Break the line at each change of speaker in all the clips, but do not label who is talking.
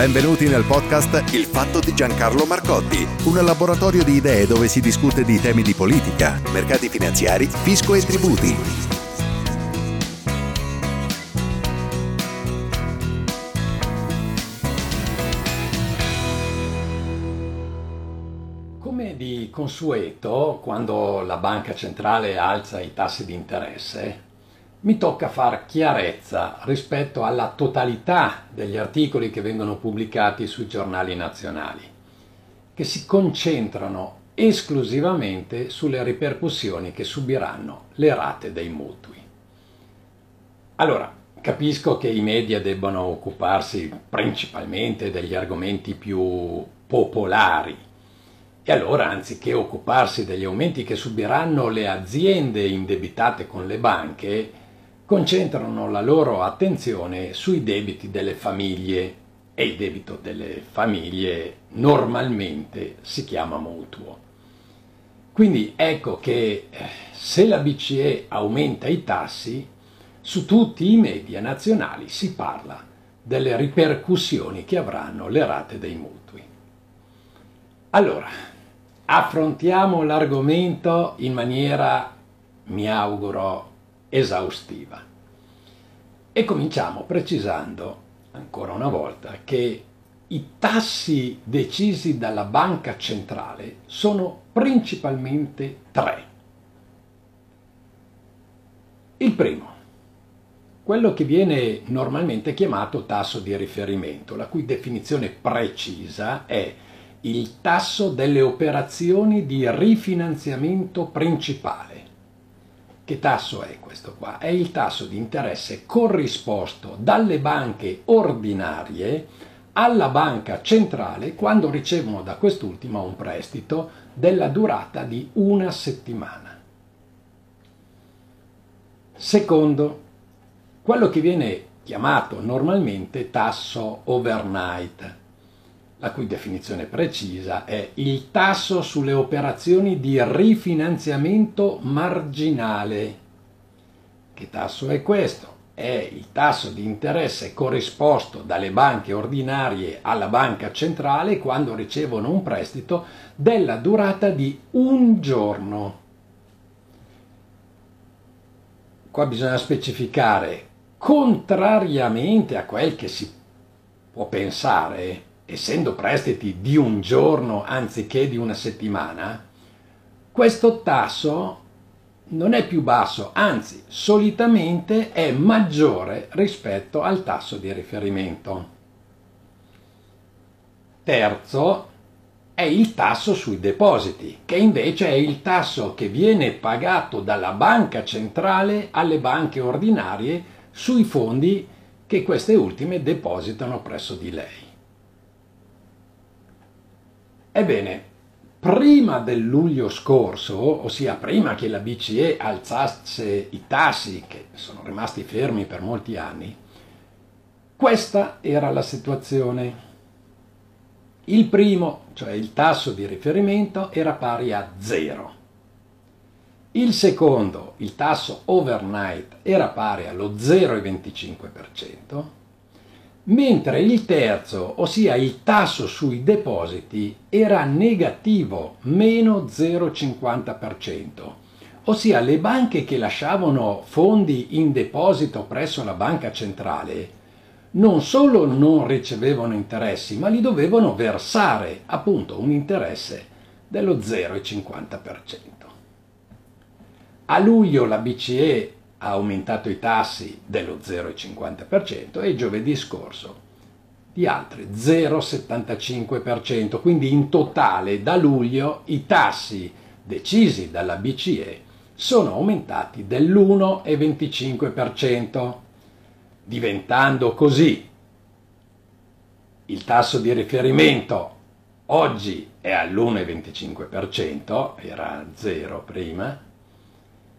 Benvenuti nel podcast Il fatto di Giancarlo Marcotti, un laboratorio di idee dove si discute di temi di politica, mercati finanziari, fisco e tributi.
Come di consueto, quando la banca centrale alza i tassi di interesse, mi tocca far chiarezza rispetto alla totalità degli articoli che vengono pubblicati sui giornali nazionali, che si concentrano esclusivamente sulle ripercussioni che subiranno le rate dei mutui. Allora, capisco che i media debbano occuparsi principalmente degli argomenti più popolari e allora, anziché occuparsi degli aumenti che subiranno le aziende indebitate con le banche, concentrano la loro attenzione sui debiti delle famiglie e il debito delle famiglie normalmente si chiama mutuo. Quindi ecco che eh, se la BCE aumenta i tassi, su tutti i media nazionali si parla delle ripercussioni che avranno le rate dei mutui. Allora, affrontiamo l'argomento in maniera, mi auguro, esaustiva. E cominciamo precisando ancora una volta che i tassi decisi dalla banca centrale sono principalmente tre. Il primo, quello che viene normalmente chiamato tasso di riferimento, la cui definizione precisa è il tasso delle operazioni di rifinanziamento principale che tasso è questo qua? È il tasso di interesse corrisposto dalle banche ordinarie alla banca centrale quando ricevono da quest'ultima un prestito della durata di una settimana. Secondo, quello che viene chiamato normalmente tasso overnight, la cui definizione precisa è il tasso sulle operazioni di rifinanziamento marginale. Che tasso è questo? È il tasso di interesse corrisposto dalle banche ordinarie alla banca centrale quando ricevono un prestito della durata di un giorno. Qua bisogna specificare, contrariamente a quel che si può pensare, essendo prestiti di un giorno anziché di una settimana, questo tasso non è più basso, anzi solitamente è maggiore rispetto al tasso di riferimento. Terzo è il tasso sui depositi, che invece è il tasso che viene pagato dalla banca centrale alle banche ordinarie sui fondi che queste ultime depositano presso di lei. Ebbene, prima del luglio scorso, ossia prima che la BCE alzasse i tassi, che sono rimasti fermi per molti anni, questa era la situazione. Il primo, cioè il tasso di riferimento, era pari a zero. Il secondo, il tasso overnight, era pari allo 0,25% mentre il terzo, ossia il tasso sui depositi, era negativo, meno 0,50%, ossia le banche che lasciavano fondi in deposito presso la banca centrale non solo non ricevevano interessi, ma li dovevano versare, appunto, un interesse dello 0,50%. A luglio la BCE ha aumentato i tassi dello 0,50% e giovedì scorso di altri 0,75%, quindi in totale da luglio i tassi decisi dalla BCE sono aumentati dell'1,25%, diventando così il tasso di riferimento. Oggi è all'1,25%, era 0 prima,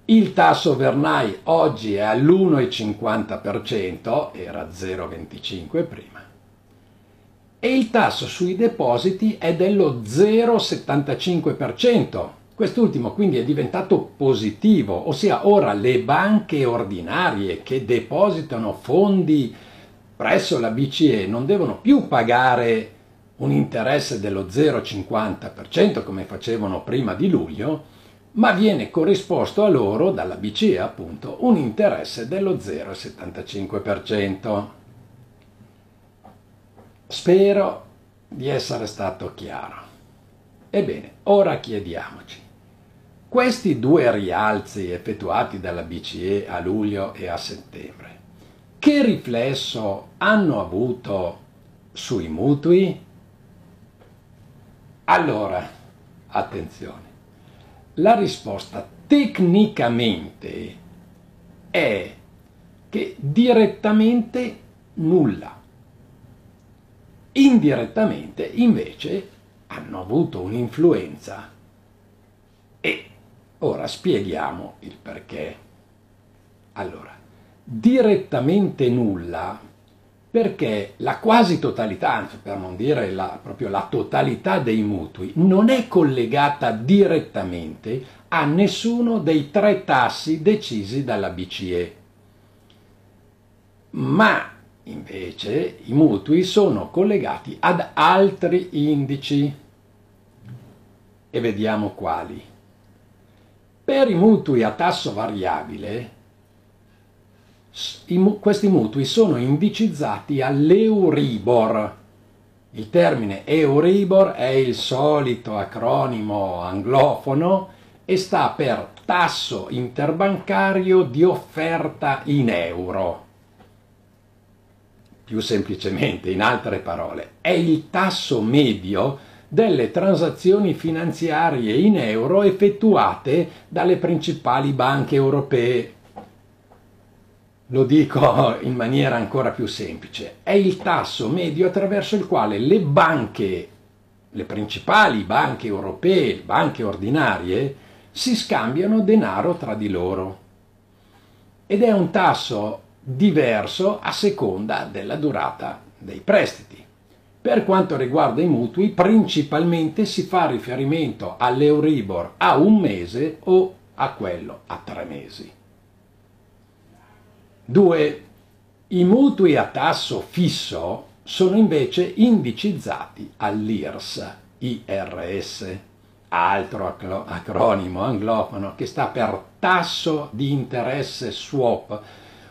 il tasso Vernai oggi è all'1,50%, era 0,25 prima, e il tasso sui depositi è dello 0,75%. Quest'ultimo quindi è diventato positivo, ossia ora le banche ordinarie che depositano fondi presso la BCE non devono più pagare un interesse dello 0,50% come facevano prima di luglio, ma viene corrisposto a loro dalla BCE appunto un interesse dello 0,75%. Spero di essere stato chiaro. Ebbene, ora chiediamoci, questi due rialzi effettuati dalla BCE a luglio e a settembre, che riflesso hanno avuto sui mutui? Allora, attenzione, la risposta tecnicamente è che direttamente nulla indirettamente invece hanno avuto un'influenza. E ora spieghiamo il perché. Allora, direttamente nulla perché la quasi totalità, per non dire la, proprio la totalità dei mutui, non è collegata direttamente a nessuno dei tre tassi decisi dalla BCE. Ma Invece i mutui sono collegati ad altri indici e vediamo quali. Per i mutui a tasso variabile, questi mutui sono indicizzati all'Euribor. Il termine Euribor è il solito acronimo anglofono e sta per tasso interbancario di offerta in euro più semplicemente, in altre parole, è il tasso medio delle transazioni finanziarie in euro effettuate dalle principali banche europee. Lo dico in maniera ancora più semplice, è il tasso medio attraverso il quale le banche, le principali banche europee, banche ordinarie, si scambiano denaro tra di loro. Ed è un tasso diverso a seconda della durata dei prestiti. Per quanto riguarda i mutui, principalmente si fa riferimento all'Euribor a un mese o a quello a tre mesi. 2. I mutui a tasso fisso sono invece indicizzati all'IRS, IRS, altro acronimo anglofono che sta per tasso di interesse swap,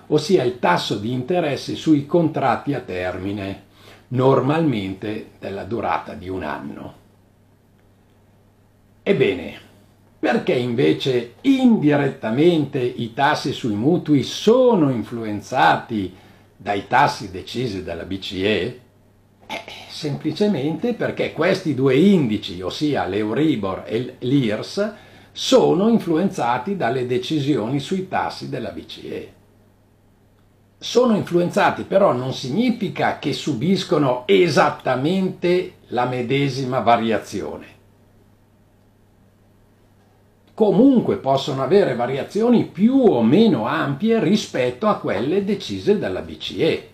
ossia il tasso di interesse sui contratti a termine, normalmente della durata di un anno. Ebbene, perché invece indirettamente i tassi sui mutui sono influenzati dai tassi decisi dalla BCE? Eh, semplicemente perché questi due indici, ossia l'Euribor e l'IRS, sono influenzati dalle decisioni sui tassi della BCE sono influenzati, però non significa che subiscono esattamente la medesima variazione. Comunque possono avere variazioni più o meno ampie rispetto a quelle decise dalla BCE.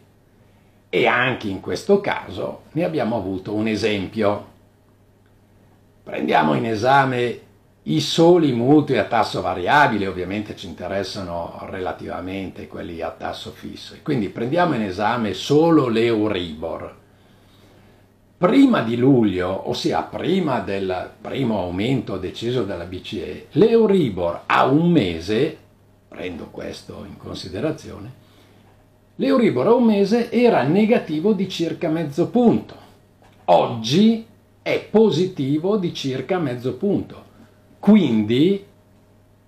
E anche in questo caso ne abbiamo avuto un esempio. Prendiamo in esame i soli mutui a tasso variabile ovviamente ci interessano relativamente quelli a tasso fisso. Quindi prendiamo in esame solo l'Euribor. Prima di luglio, ossia prima del primo aumento deciso dalla BCE, l'Euribor a un mese, prendo questo in considerazione, l'Euribor a un mese era negativo di circa mezzo punto. Oggi è positivo di circa mezzo punto quindi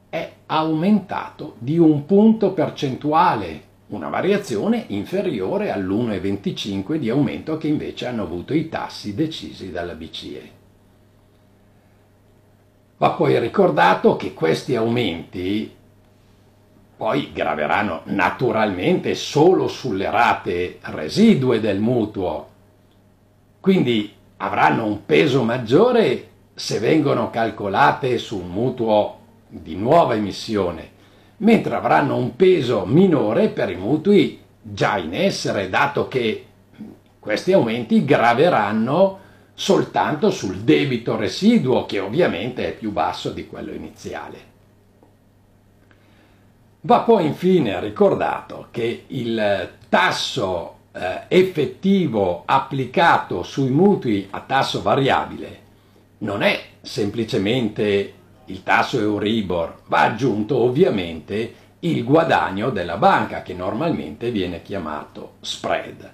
è aumentato di un punto percentuale, una variazione inferiore all'1,25 di aumento che invece hanno avuto i tassi decisi dalla BCE. Va poi ricordato che questi aumenti poi graveranno naturalmente solo sulle rate residue del mutuo quindi avranno un peso maggiore se vengono calcolate su un mutuo di nuova emissione, mentre avranno un peso minore per i mutui già in essere, dato che questi aumenti graveranno soltanto sul debito residuo, che ovviamente è più basso di quello iniziale. Va poi infine ricordato che il tasso eh, effettivo applicato sui mutui a tasso variabile non è semplicemente il tasso Euribor, va aggiunto ovviamente il guadagno della banca che normalmente viene chiamato spread.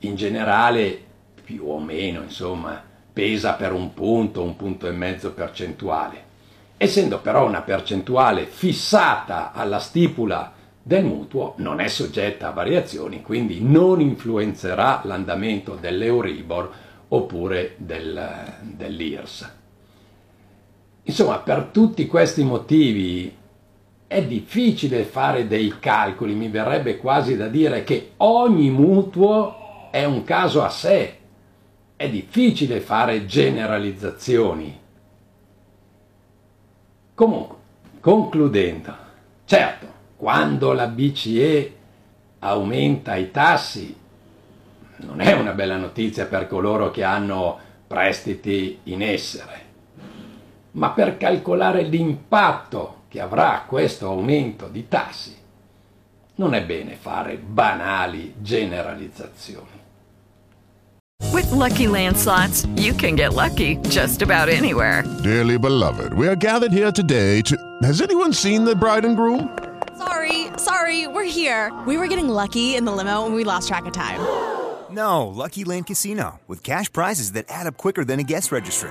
In generale, più o meno, insomma, pesa per un punto, un punto e mezzo percentuale. Essendo però una percentuale fissata alla stipula del mutuo, non è soggetta a variazioni, quindi non influenzerà l'andamento dell'Euribor oppure del, dell'IRS. Insomma, per tutti questi motivi è difficile fare dei calcoli, mi verrebbe quasi da dire che ogni mutuo è un caso a sé, è difficile fare generalizzazioni. Comunque, concludendo, certo, quando la BCE aumenta i tassi, non è una bella notizia per coloro che hanno prestiti in essere, ma per calcolare l'impatto che avrà questo aumento di tassi, non è bene fare banali generalizzazioni.
With lucky landslots, you can get lucky just about anywhere.
Dearly beloved, we are gathered here today to. Has anyone seen the bride and groom?
Sorry, sorry, we're here. We were getting lucky in the limo and we lost track of time.
No, Lucky Land Casino, with cash prizes that add up quicker than a guest registry.